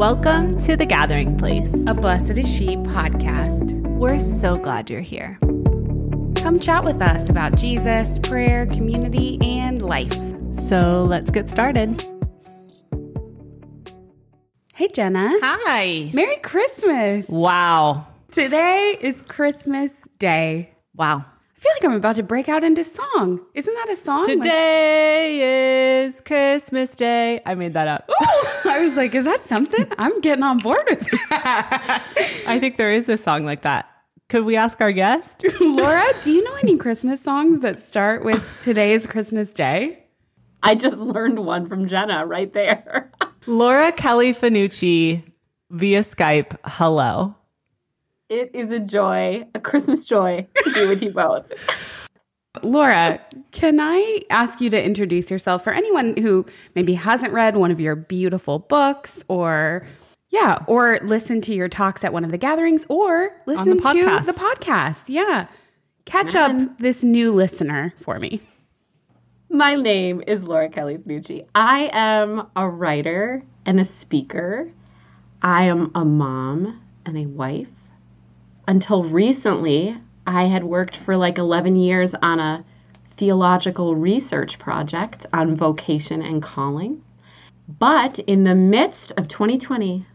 Welcome to The Gathering Place, a Blessed is She podcast. We're so glad you're here. Come chat with us about Jesus, prayer, community, and life. So let's get started. Hey, Jenna. Hi. Merry Christmas. Wow. Today is Christmas Day. Wow. I feel like I'm about to break out into song. Isn't that a song? Today is Christmas Day. I made that up. Like, I was like, is that something? I'm getting on board with that. I think there is a song like that. Could we ask our guest? Laura, do you know any Christmas songs that start with Today is Christmas Day? I just learned one from Jenna right there. Laura Kelly Fanucci via Skype. Hello. It is a joy, a Christmas joy to be with you both. Laura, can I ask you to introduce yourself for anyone who maybe hasn't read one of your beautiful books or yeah, or listen to your talks at one of the gatherings or listen the to the podcast. Yeah. Catch up this new listener for me. My name is Laura Kelly Fanucci. I am a writer and a speaker. I am a mom and a wife. Until recently, I had worked for like 11 years on a theological research project on vocation and calling. But in the midst of 2020,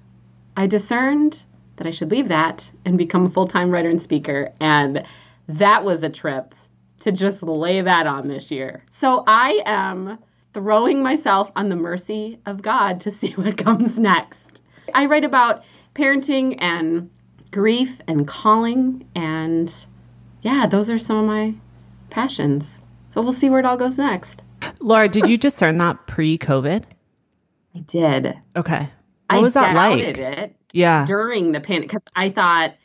I discerned that I should leave that and become a full time writer and speaker. And that was a trip to just lay that on this year. So I am throwing myself on the mercy of God to see what comes next. I write about parenting and grief and calling. And yeah, those are some of my passions. So we'll see where it all goes next. Laura, did you discern that pre COVID? I did. Okay. What I was that doubted like? it Yeah. during the pandemic because I thought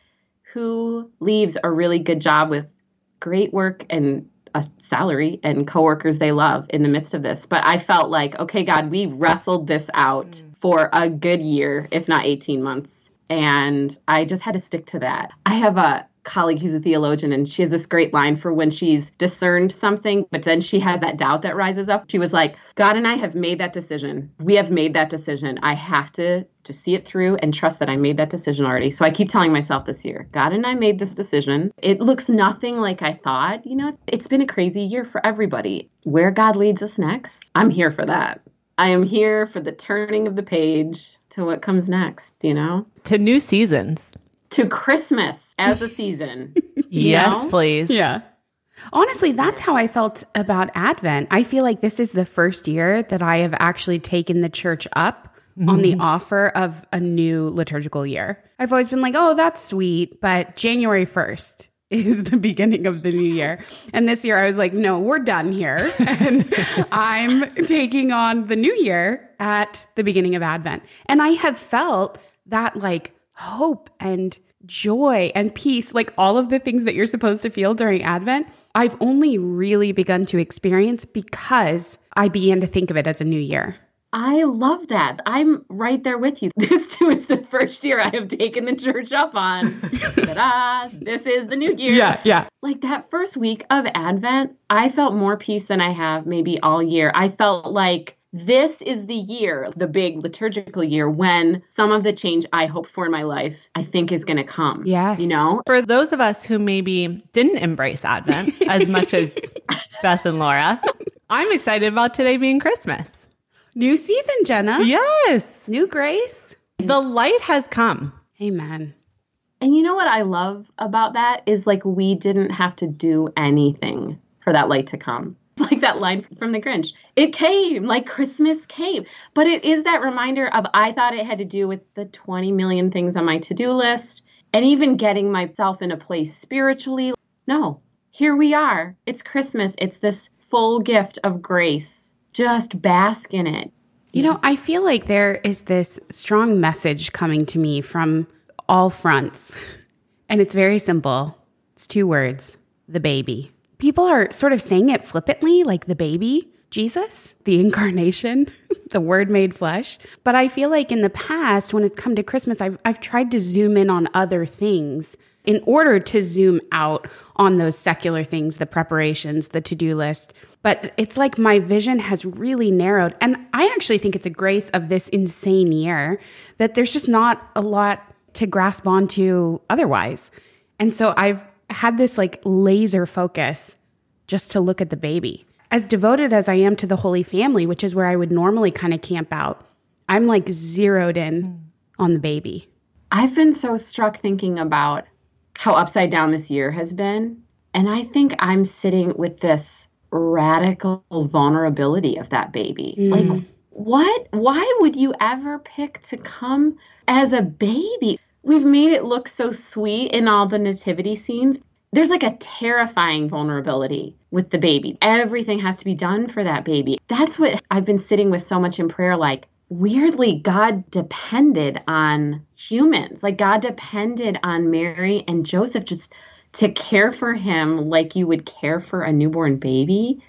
who leaves a really good job with great work and a salary and coworkers they love in the midst of this. But I felt like, okay, God, we wrestled this out mm. for a good year, if not 18 months. And I just had to stick to that. I have a colleague who's a theologian and she has this great line for when she's discerned something but then she has that doubt that rises up. She was like god and i have made that decision. We have made that decision. I have to just see it through and trust that i made that decision already. So i keep telling myself this year god and i made this decision. It looks nothing like i thought. You know it's been a crazy year for everybody. Where god leads us next i'm here for that. I am here for the turning of the page to what comes next you know To new seasons. to christmas as a season Yes, know? please. Yeah. Honestly, that's how I felt about Advent. I feel like this is the first year that I have actually taken the church up on the mm-hmm. offer of a new liturgical year. I've always been like, oh, that's sweet, but January 1st is the beginning of the new year. And this year I was like, no, we're done here. And I'm taking on the new year at the beginning of Advent. And I have felt that like hope and joy and peace, like all of the things that you're supposed to feel during Advent, I've only really begun to experience because I began to think of it as a new year. I love that. I'm right there with you. This too is the first year I have taken the church up on. Ta-da! This is the new year. yeah. Yeah. Like that first week of Advent, I felt more peace than I have maybe all year. I felt like this is the year, the big liturgical year, when some of the change I hoped for in my life, I think is going to come. Yes. You know? For those of us who maybe didn't embrace Advent as much as Beth and Laura, I'm excited about today being Christmas. New season, Jenna. Yes. New grace. The light has come. Amen. And you know what I love about that is like we didn't have to do anything for that light to come. It's like that line from the Grinch. It came, like Christmas came. But it is that reminder of I thought it had to do with the 20 million things on my to do list and even getting myself in a place spiritually. No, here we are. It's Christmas. It's this full gift of grace. Just bask in it. You know, I feel like there is this strong message coming to me from all fronts. And it's very simple. It's two words the baby. People are sort of saying it flippantly, like the baby, Jesus, the incarnation, the word made flesh. But I feel like in the past, when it's come to Christmas, I've, I've tried to zoom in on other things in order to zoom out on those secular things, the preparations, the to do list. But it's like my vision has really narrowed. And I actually think it's a grace of this insane year that there's just not a lot to grasp onto otherwise. And so I've had this like laser focus just to look at the baby. As devoted as I am to the Holy Family, which is where I would normally kind of camp out, I'm like zeroed in hmm. on the baby. I've been so struck thinking about how upside down this year has been. And I think I'm sitting with this radical vulnerability of that baby. Mm. Like, what? Why would you ever pick to come as a baby? We've made it look so sweet in all the nativity scenes. There's like a terrifying vulnerability with the baby. Everything has to be done for that baby. That's what I've been sitting with so much in prayer like, weirdly, God depended on humans. Like, God depended on Mary and Joseph just to care for him like you would care for a newborn baby.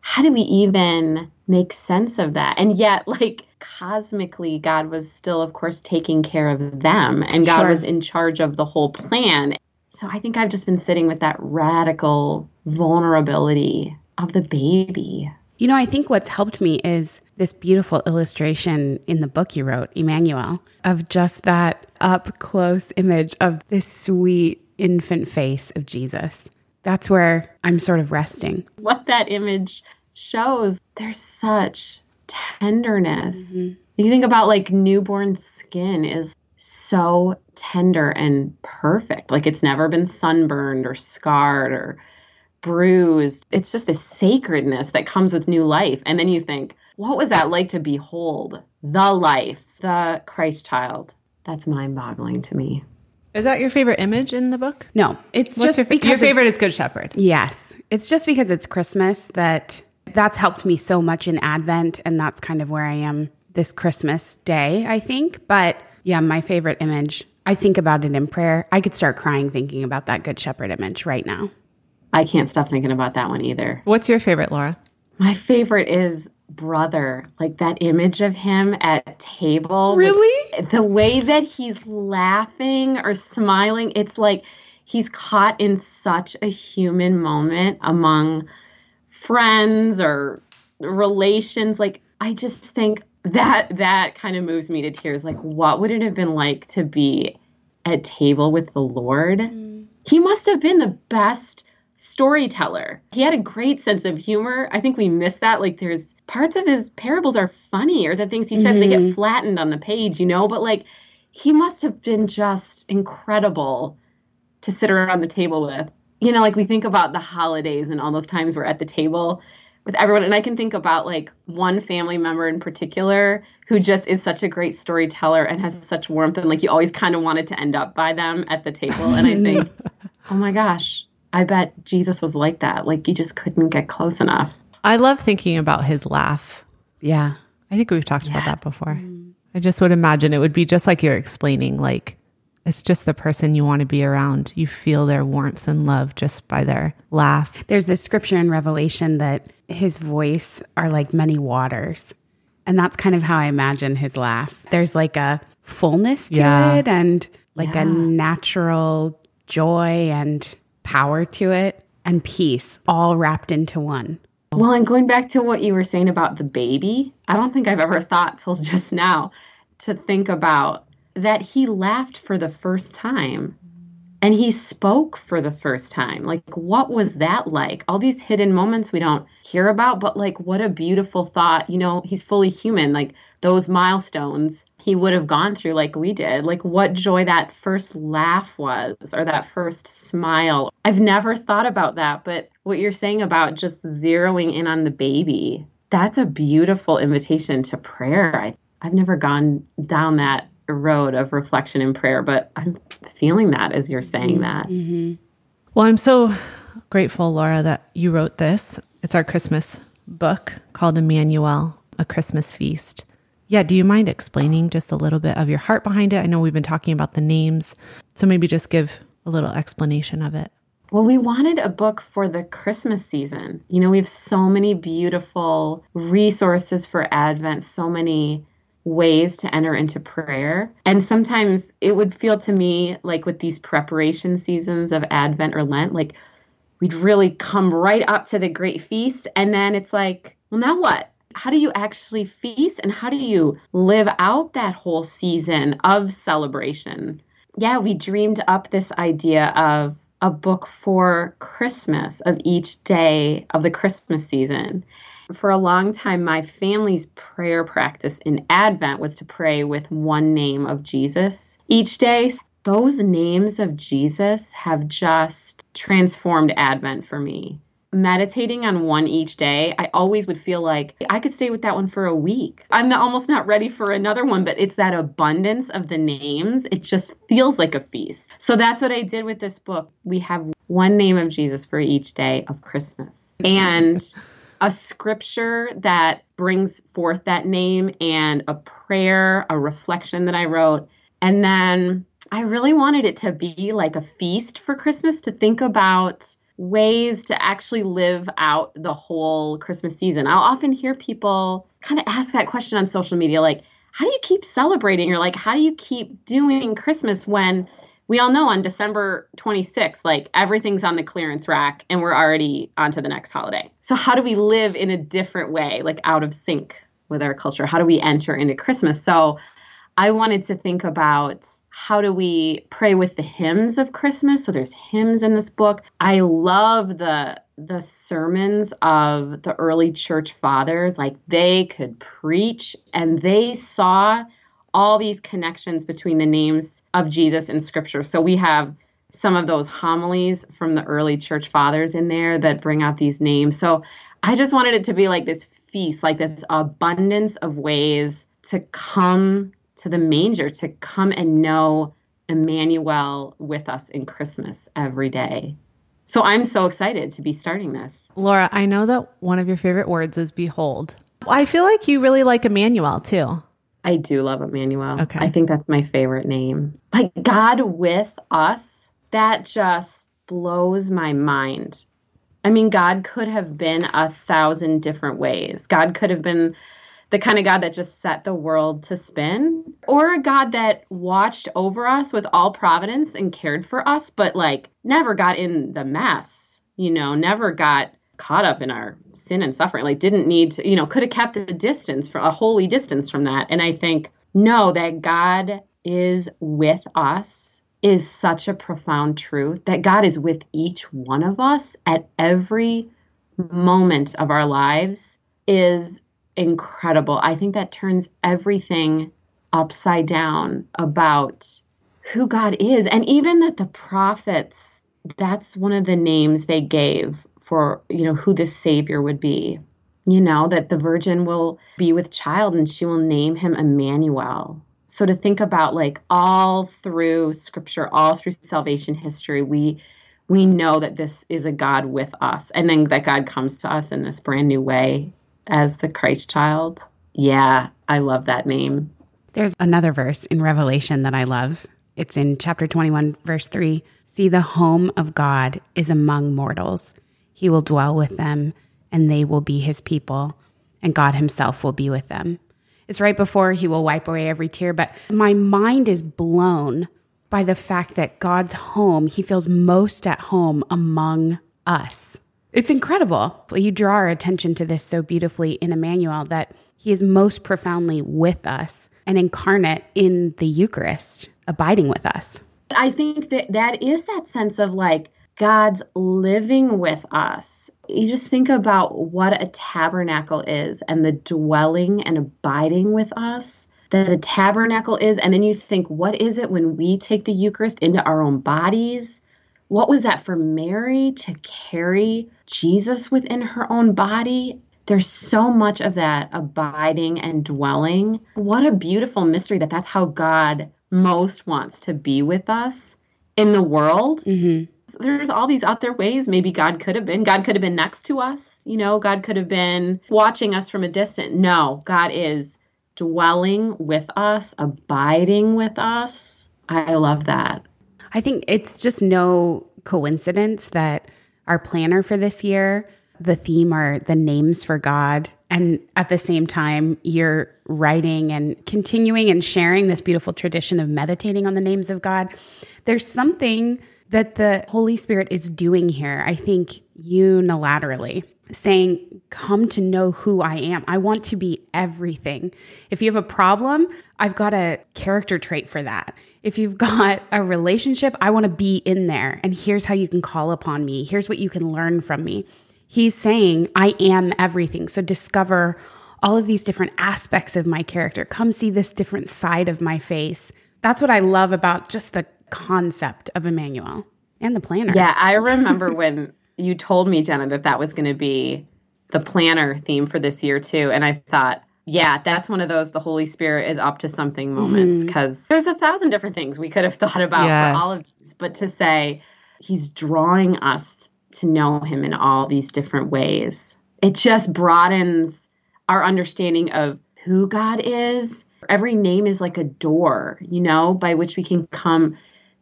How do we even make sense of that? And yet, like, cosmically, God was still, of course, taking care of them, and God sure. was in charge of the whole plan. So I think I've just been sitting with that radical vulnerability of the baby. You know, I think what's helped me is this beautiful illustration in the book you wrote, Emmanuel, of just that up close image of this sweet infant face of Jesus. That's where I'm sort of resting. What that image shows, there's such tenderness. Mm-hmm. You think about like newborn skin is so tender and perfect. Like it's never been sunburned or scarred or bruised. It's just this sacredness that comes with new life. And then you think, what was that like to behold the life, the Christ child? That's mind boggling to me. Is that your favorite image in the book? No, it's What's just your, because your favorite is Good Shepherd. Yes, it's just because it's Christmas that that's helped me so much in Advent, and that's kind of where I am this Christmas day, I think. But yeah, my favorite image. I think about it in prayer. I could start crying thinking about that Good Shepherd image right now. I can't stop thinking about that one either. What's your favorite, Laura? My favorite is brother, like that image of him at table. Really? The way that he's laughing or smiling, it's like he's caught in such a human moment among friends or relations. Like I just think that that kind of moves me to tears. Like what would it have been like to be at table with the Lord? Mm. He must have been the best storyteller. He had a great sense of humor. I think we miss that. Like there's parts of his parables are funny or the things he says mm-hmm. they get mm-hmm. flattened on the page, you know, but like he must have been just incredible to sit around the table with. You know, like we think about the holidays and all those times we're at the table with everyone and I can think about like one family member in particular who just is such a great storyteller and has such warmth and like you always kind of wanted to end up by them at the table and I think oh my gosh I bet Jesus was like that. Like you just couldn't get close enough. I love thinking about his laugh. Yeah. I think we've talked yes. about that before. Mm. I just would imagine it would be just like you're explaining, like it's just the person you want to be around. You feel their warmth and love just by their laugh. There's this scripture in Revelation that his voice are like many waters. And that's kind of how I imagine his laugh. There's like a fullness to yeah. it and like yeah. a natural joy and power to it and peace all wrapped into one. Well, and going back to what you were saying about the baby, I don't think I've ever thought till just now to think about that he laughed for the first time and he spoke for the first time. Like, what was that like? All these hidden moments we don't hear about, but like, what a beautiful thought. You know, he's fully human. Like, those milestones he would have gone through like we did. Like what joy that first laugh was or that first smile. I've never thought about that, but what you're saying about just zeroing in on the baby, that's a beautiful invitation to prayer. I, I've never gone down that road of reflection and prayer, but I'm feeling that as you're saying that. Mm-hmm. Well, I'm so grateful, Laura, that you wrote this. It's our Christmas book called Emmanuel, A Christmas Feast. Yeah, do you mind explaining just a little bit of your heart behind it? I know we've been talking about the names, so maybe just give a little explanation of it. Well, we wanted a book for the Christmas season. You know, we have so many beautiful resources for Advent, so many ways to enter into prayer. And sometimes it would feel to me like with these preparation seasons of Advent or Lent, like we'd really come right up to the great feast. And then it's like, well, now what? How do you actually feast and how do you live out that whole season of celebration? Yeah, we dreamed up this idea of a book for Christmas of each day of the Christmas season. For a long time, my family's prayer practice in Advent was to pray with one name of Jesus each day. Those names of Jesus have just transformed Advent for me. Meditating on one each day, I always would feel like I could stay with that one for a week. I'm almost not ready for another one, but it's that abundance of the names. It just feels like a feast. So that's what I did with this book. We have one name of Jesus for each day of Christmas. And a scripture that brings forth that name and a prayer, a reflection that I wrote. And then I really wanted it to be like a feast for Christmas to think about ways to actually live out the whole Christmas season. I'll often hear people kind of ask that question on social media like, how do you keep celebrating? Or like, how do you keep doing Christmas when we all know on December 26th, like everything's on the clearance rack and we're already on to the next holiday. So, how do we live in a different way, like out of sync with our culture? How do we enter into Christmas? So, I wanted to think about how do we pray with the hymns of Christmas? So there's hymns in this book. I love the the sermons of the early church fathers. Like they could preach and they saw all these connections between the names of Jesus in scripture. So we have some of those homilies from the early church fathers in there that bring out these names. So I just wanted it to be like this feast, like this abundance of ways to come to the manger, to come and know Emmanuel with us in Christmas every day. So I'm so excited to be starting this. Laura, I know that one of your favorite words is behold. I feel like you really like Emmanuel too. I do love Emmanuel. Okay. I think that's my favorite name. Like God with us, that just blows my mind. I mean, God could have been a thousand different ways. God could have been the kind of God that just set the world to spin, or a God that watched over us with all providence and cared for us, but like never got in the mess, you know, never got caught up in our sin and suffering, like didn't need to, you know, could have kept a distance for a holy distance from that. And I think, no, that God is with us is such a profound truth that God is with each one of us at every moment of our lives is incredible. I think that turns everything upside down about who God is. And even that the prophets, that's one of the names they gave for you know who this savior would be you know that the virgin will be with child and she will name him Emmanuel so to think about like all through scripture all through salvation history we we know that this is a God with us and then that God comes to us in this brand new way as the Christ child. Yeah I love that name. There's another verse in Revelation that I love. It's in chapter 21 verse 3 see the home of God is among mortals. He will dwell with them, and they will be his people, and God himself will be with them. It's right before he will wipe away every tear, but my mind is blown by the fact that God's home, he feels most at home among us. It's incredible. You draw our attention to this so beautifully in Emmanuel that he is most profoundly with us and incarnate in the Eucharist, abiding with us. I think that that is that sense of like God's living with us. You just think about what a tabernacle is and the dwelling and abiding with us that a tabernacle is. And then you think, what is it when we take the Eucharist into our own bodies? What was that for Mary to carry Jesus within her own body? There's so much of that abiding and dwelling. What a beautiful mystery that that's how God most wants to be with us in the world. Mm-hmm there's all these other ways maybe God could have been. God could have been next to us. You know, God could have been watching us from a distance. No, God is dwelling with us, abiding with us. I love that. I think it's just no coincidence that our planner for this year the theme are the names for God. And at the same time, you're writing and continuing and sharing this beautiful tradition of meditating on the names of God. There's something that the Holy Spirit is doing here, I think, unilaterally, saying, Come to know who I am. I want to be everything. If you have a problem, I've got a character trait for that. If you've got a relationship, I want to be in there. And here's how you can call upon me. Here's what you can learn from me. He's saying, I am everything. So discover all of these different aspects of my character. Come see this different side of my face. That's what I love about just the concept of Emmanuel and the planner. Yeah, I remember when you told me, Jenna, that that was going to be the planner theme for this year too. And I thought, yeah, that's one of those the Holy Spirit is up to something moments because mm-hmm. there's a thousand different things we could have thought about yes. for all of these, but to say he's drawing us to know him in all these different ways, it just broadens our understanding of who God is. Every name is like a door, you know, by which we can come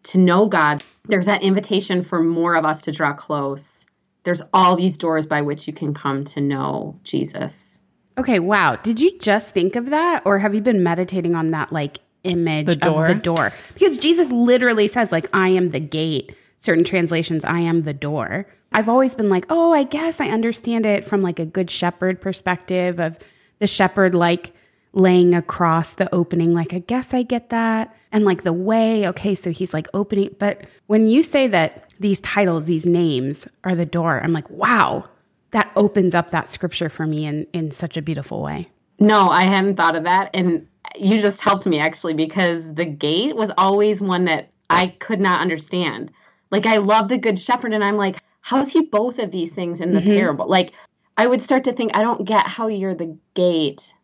to know God. There's that invitation for more of us to draw close. There's all these doors by which you can come to know Jesus. Okay, wow. Did you just think of that or have you been meditating on that like image the of the door? Because Jesus literally says like I am the gate. Certain translations I am the door. I've always been like, "Oh, I guess I understand it from like a good shepherd perspective of the shepherd like laying across the opening like I guess I get that." And like the way, okay, so he's like opening, but when you say that these titles, these names are the door, I'm like, "Wow, that opens up that scripture for me in in such a beautiful way. No, I hadn't thought of that and you just helped me actually because the gate was always one that I could not understand. Like I love the good shepherd and I'm like how's he both of these things in the mm-hmm. parable? Like I would start to think I don't get how you're the gate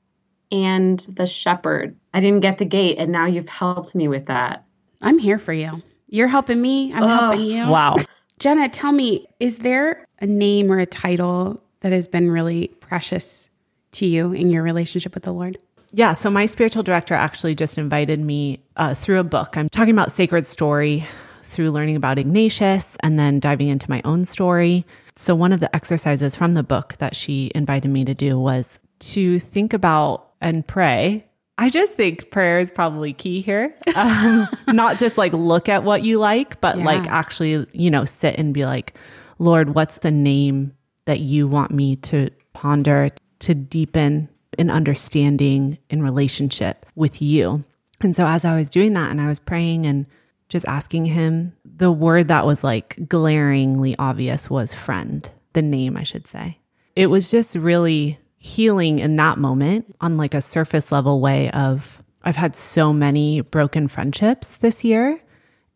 and the shepherd. I didn't get the gate and now you've helped me with that. I'm here for you. You're helping me. I'm oh, helping you. Wow. Jenna, tell me, is there a name or a title that has been really precious to you in your relationship with the Lord? Yeah, so my spiritual director actually just invited me uh, through a book. I'm talking about sacred story through learning about Ignatius and then diving into my own story. So, one of the exercises from the book that she invited me to do was to think about and pray I just think prayer is probably key here. Um, not just like look at what you like, but yeah. like actually, you know, sit and be like, Lord, what's the name that you want me to ponder, to deepen in understanding in relationship with you? And so as I was doing that and I was praying and just asking him, the word that was like glaringly obvious was friend, the name, I should say. It was just really healing in that moment on like a surface level way of I've had so many broken friendships this year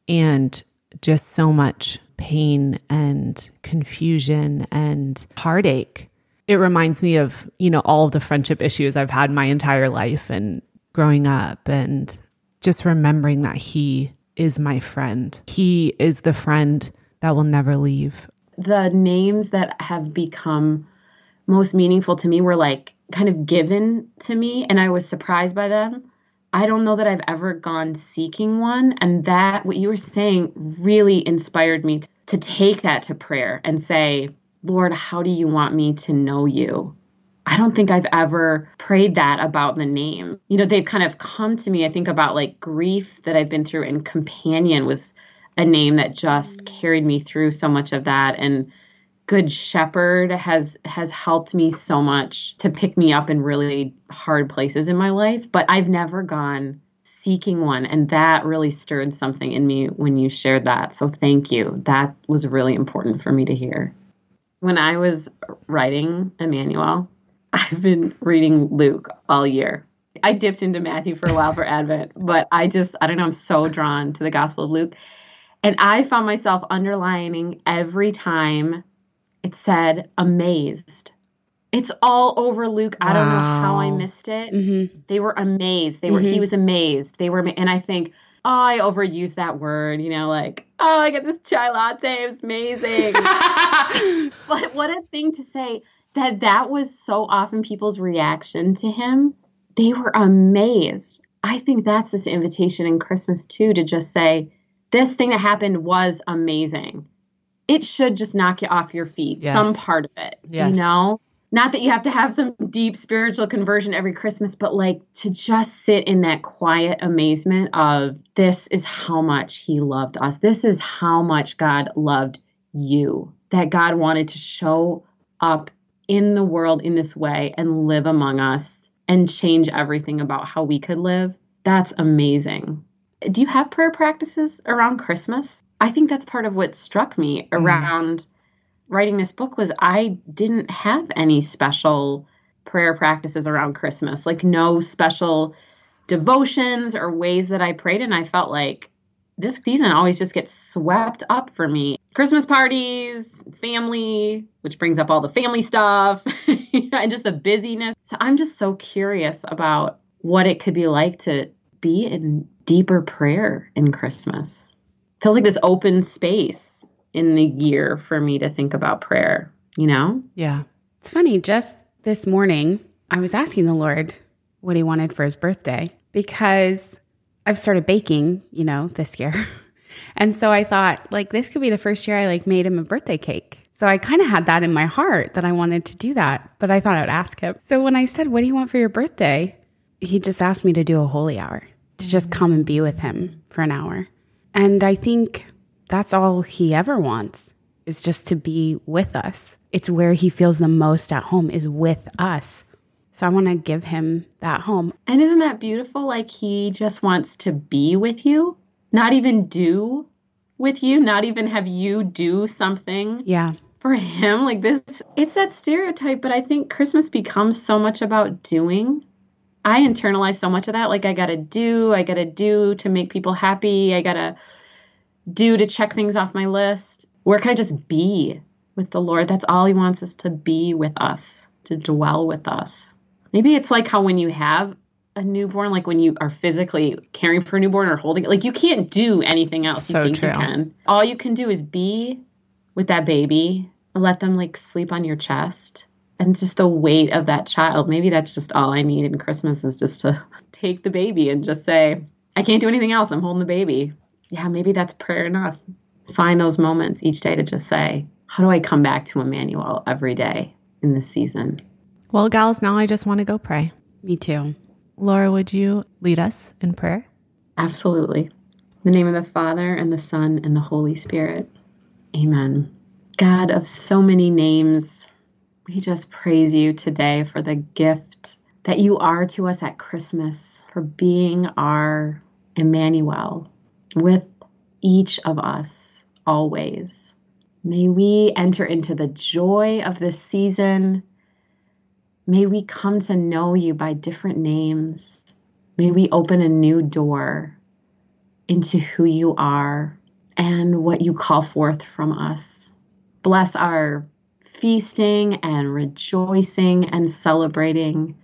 and just so much pain and confusion and heartache. It reminds me of, you know, all of the friendship issues I've had my entire life and growing up and just remembering that he is my friend. He is the friend that will never leave. The names that have become most meaningful to me were like kind of given to me and I was surprised by them. I don't know that I've ever gone seeking one. And that, what you were saying, really inspired me to take that to prayer and say, Lord, how do you want me to know you? I don't think I've ever prayed that about the name. You know, they've kind of come to me. I think about like grief that I've been through, and companion was a name that just carried me through so much of that. And good shepherd has has helped me so much to pick me up in really hard places in my life but i've never gone seeking one and that really stirred something in me when you shared that. So thank you. That was really important for me to hear. When i was writing emmanuel i've been reading luke all year. I dipped into matthew for a while for advent but i just i don't know i'm so drawn to the gospel of luke. And i found myself underlining every time it said amazed. It's all over Luke. I don't know how I missed it. Mm-hmm. They were amazed. They were. Mm-hmm. He was amazed. They were, and I think oh, I overuse that word. You know, like oh, I get this chai latte. It's amazing. but what a thing to say that that was so often people's reaction to him. They were amazed. I think that's this invitation in Christmas too to just say this thing that happened was amazing it should just knock you off your feet. Yes. Some part of it. Yes. You know? Not that you have to have some deep spiritual conversion every Christmas, but like to just sit in that quiet amazement of this is how much he loved us. This is how much God loved you. That God wanted to show up in the world in this way and live among us and change everything about how we could live. That's amazing. Do you have prayer practices around Christmas? I think that's part of what struck me mm. around writing this book was I didn't have any special prayer practices around Christmas, like no special devotions or ways that I prayed and I felt like this season always just gets swept up for me. Christmas parties, family, which brings up all the family stuff and just the busyness. So I'm just so curious about what it could be like to be in deeper prayer in Christmas. Feels like this open space in the year for me to think about prayer, you know? Yeah. It's funny, just this morning, I was asking the Lord what he wanted for his birthday because I've started baking, you know, this year. And so I thought, like, this could be the first year I like made him a birthday cake. So I kind of had that in my heart that I wanted to do that, but I thought I would ask him. So when I said, What do you want for your birthday? He just asked me to do a holy hour, to just come and be with him for an hour. And I think that's all he ever wants is just to be with us. It's where he feels the most at home is with us. So I want to give him that home. And isn't that beautiful? Like he just wants to be with you, not even do with you, not even have you do something Yeah. for him. Like this, it's that stereotype, but I think Christmas becomes so much about doing. I internalize so much of that. Like I gotta do, I gotta do to make people happy, I gotta do to check things off my list. Where can I just be with the Lord? That's all He wants us to be with us, to dwell with us. Maybe it's like how when you have a newborn, like when you are physically caring for a newborn or holding it, like you can't do anything else. So you think true. you can. All you can do is be with that baby and let them like sleep on your chest. And just the weight of that child. Maybe that's just all I need in Christmas is just to take the baby and just say, I can't do anything else. I'm holding the baby. Yeah, maybe that's prayer enough. Find those moments each day to just say, How do I come back to Emmanuel every day in this season? Well, gals, now I just want to go pray. Me too. Laura, would you lead us in prayer? Absolutely. In the name of the Father, and the Son, and the Holy Spirit. Amen. God of so many names, we just praise you today for the gift that you are to us at Christmas, for being our Emmanuel with each of us always. May we enter into the joy of this season. May we come to know you by different names. May we open a new door into who you are and what you call forth from us. Bless our feasting and rejoicing and celebrating,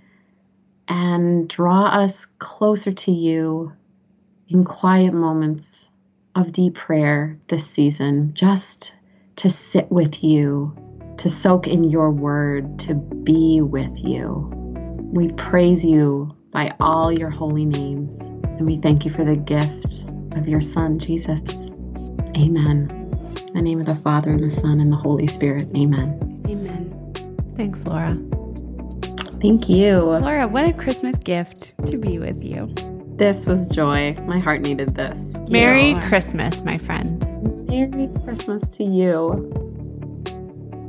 and draw us closer to you in quiet moments of deep prayer this season, just to sit with you, to soak in your word, to be with you. We praise you by all your holy names, and we thank you for the gift of your Son, Jesus. Amen. In the name of the Father, and the Son, and the Holy Spirit. Amen. Amen. Thanks, Laura. Thank you. Laura, what a Christmas gift to be with you. This was joy. My heart needed this. Merry Laura. Christmas, my friend. Merry Christmas to you.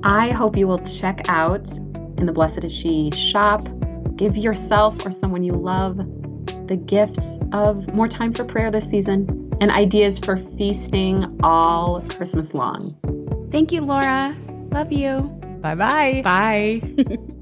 I hope you will check out in the Blessed is She shop. Give yourself or someone you love the gift of more time for prayer this season and ideas for feasting all Christmas long. Thank you, Laura. Love you. Bye bye. Bye.